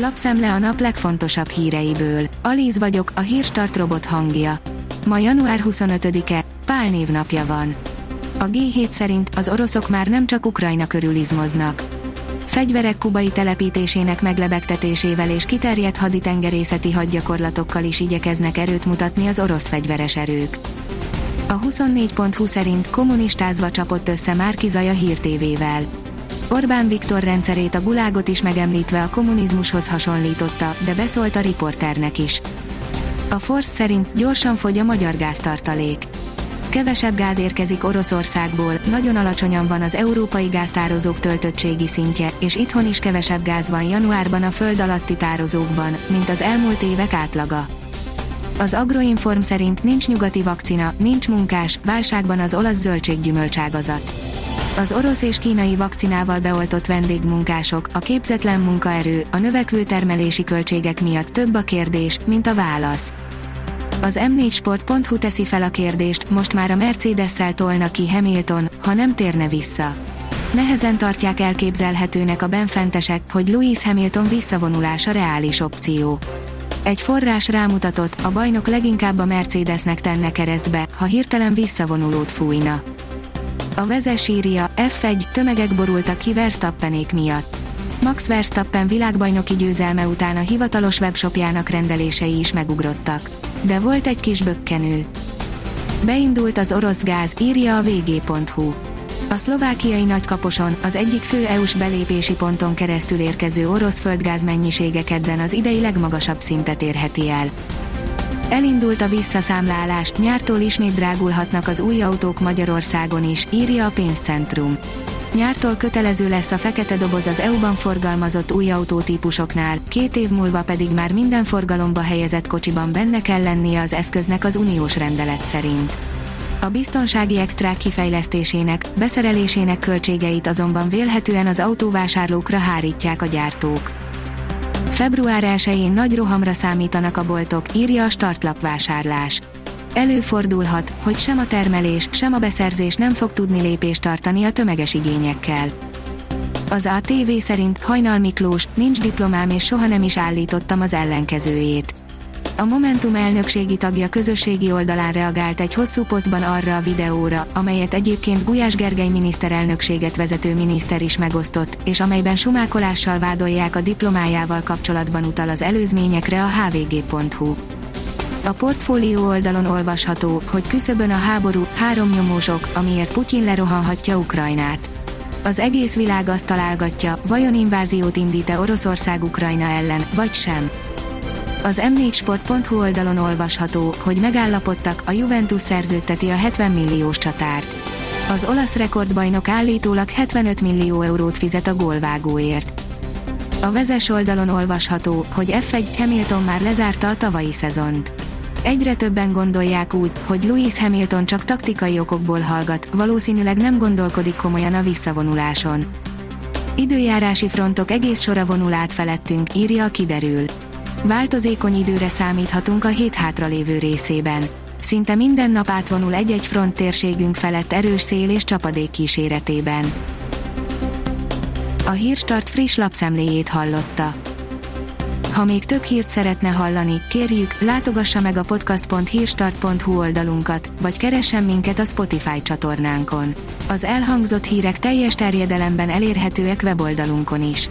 Lapszemle a nap legfontosabb híreiből. Alíz vagyok, a hírstart robot hangja. Ma január 25-e, Pál névnapja van. A G7 szerint az oroszok már nem csak Ukrajna körül izmoznak. Fegyverek kubai telepítésének meglebegtetésével és kiterjedt haditengerészeti hadgyakorlatokkal is igyekeznek erőt mutatni az orosz fegyveres erők. A 24.20 szerint kommunistázva csapott össze Márki Zaja hírtévével. Orbán Viktor rendszerét a gulágot is megemlítve a kommunizmushoz hasonlította, de beszólt a riporternek is. A Force szerint gyorsan fogy a magyar gáztartalék. Kevesebb gáz érkezik Oroszországból, nagyon alacsonyan van az európai gáztározók töltöttségi szintje, és itthon is kevesebb gáz van januárban a föld alatti tározókban, mint az elmúlt évek átlaga. Az Agroinform szerint nincs nyugati vakcina, nincs munkás, válságban az olasz zöldséggyümölcságazat. Az orosz és kínai vakcinával beoltott vendégmunkások, a képzetlen munkaerő, a növekvő termelési költségek miatt több a kérdés, mint a válasz. Az m4sport.hu teszi fel a kérdést, most már a Mercedes-szel tolna ki Hamilton, ha nem térne vissza. Nehezen tartják elképzelhetőnek a benfentesek, hogy Lewis Hamilton visszavonulása reális opció. Egy forrás rámutatott, a bajnok leginkább a Mercedesnek tenne keresztbe, ha hirtelen visszavonulót fújna. A vezes írja, F1, tömegek borultak ki Verstappenék miatt. Max Verstappen világbajnoki győzelme után a hivatalos webshopjának rendelései is megugrottak. De volt egy kis bökkenő. Beindult az orosz gáz, írja a vg.hu. A szlovákiai nagykaposon, az egyik fő EU-s belépési ponton keresztül érkező orosz földgáz mennyisége kedden az idei legmagasabb szintet érheti el. Elindult a visszaszámlálás, nyártól ismét drágulhatnak az új autók Magyarországon is, írja a pénzcentrum. Nyártól kötelező lesz a fekete doboz az EU-ban forgalmazott új autótípusoknál, két év múlva pedig már minden forgalomba helyezett kocsiban benne kell lennie az eszköznek az uniós rendelet szerint. A biztonsági extrák kifejlesztésének, beszerelésének költségeit azonban vélhetően az autóvásárlókra hárítják a gyártók. Február 1-én nagy rohamra számítanak a boltok, írja a startlap vásárlás. Előfordulhat, hogy sem a termelés, sem a beszerzés nem fog tudni lépést tartani a tömeges igényekkel. Az ATV szerint Hajnal Miklós, nincs diplomám és soha nem is állítottam az ellenkezőjét. A Momentum elnökségi tagja közösségi oldalán reagált egy hosszú posztban arra a videóra, amelyet egyébként Gulyás Gergely miniszterelnökséget vezető miniszter is megosztott, és amelyben sumákolással vádolják a diplomájával kapcsolatban utal az előzményekre a hvg.hu. A portfólió oldalon olvasható, hogy küszöbön a háború, három nyomósok, amiért Putyin lerohanhatja Ukrajnát. Az egész világ azt találgatja, vajon inváziót indít-e Oroszország Ukrajna ellen, vagy sem. Az m4sport.hu oldalon olvasható, hogy megállapodtak, a Juventus szerződteti a 70 milliós csatárt. Az olasz rekordbajnok állítólag 75 millió eurót fizet a gólvágóért. A vezes oldalon olvasható, hogy F1 Hamilton már lezárta a tavalyi szezont. Egyre többen gondolják úgy, hogy Lewis Hamilton csak taktikai okokból hallgat, valószínűleg nem gondolkodik komolyan a visszavonuláson. Időjárási frontok egész sora vonul át felettünk, írja a kiderül. Változékony időre számíthatunk a hét hátralévő részében. Szinte minden nap átvonul egy-egy front térségünk felett erős szél és csapadék kíséretében. A Hírstart friss lapszemléjét hallotta. Ha még több hírt szeretne hallani, kérjük, látogassa meg a podcast.hírstart.hu oldalunkat, vagy keressen minket a Spotify csatornánkon. Az elhangzott hírek teljes terjedelemben elérhetőek weboldalunkon is.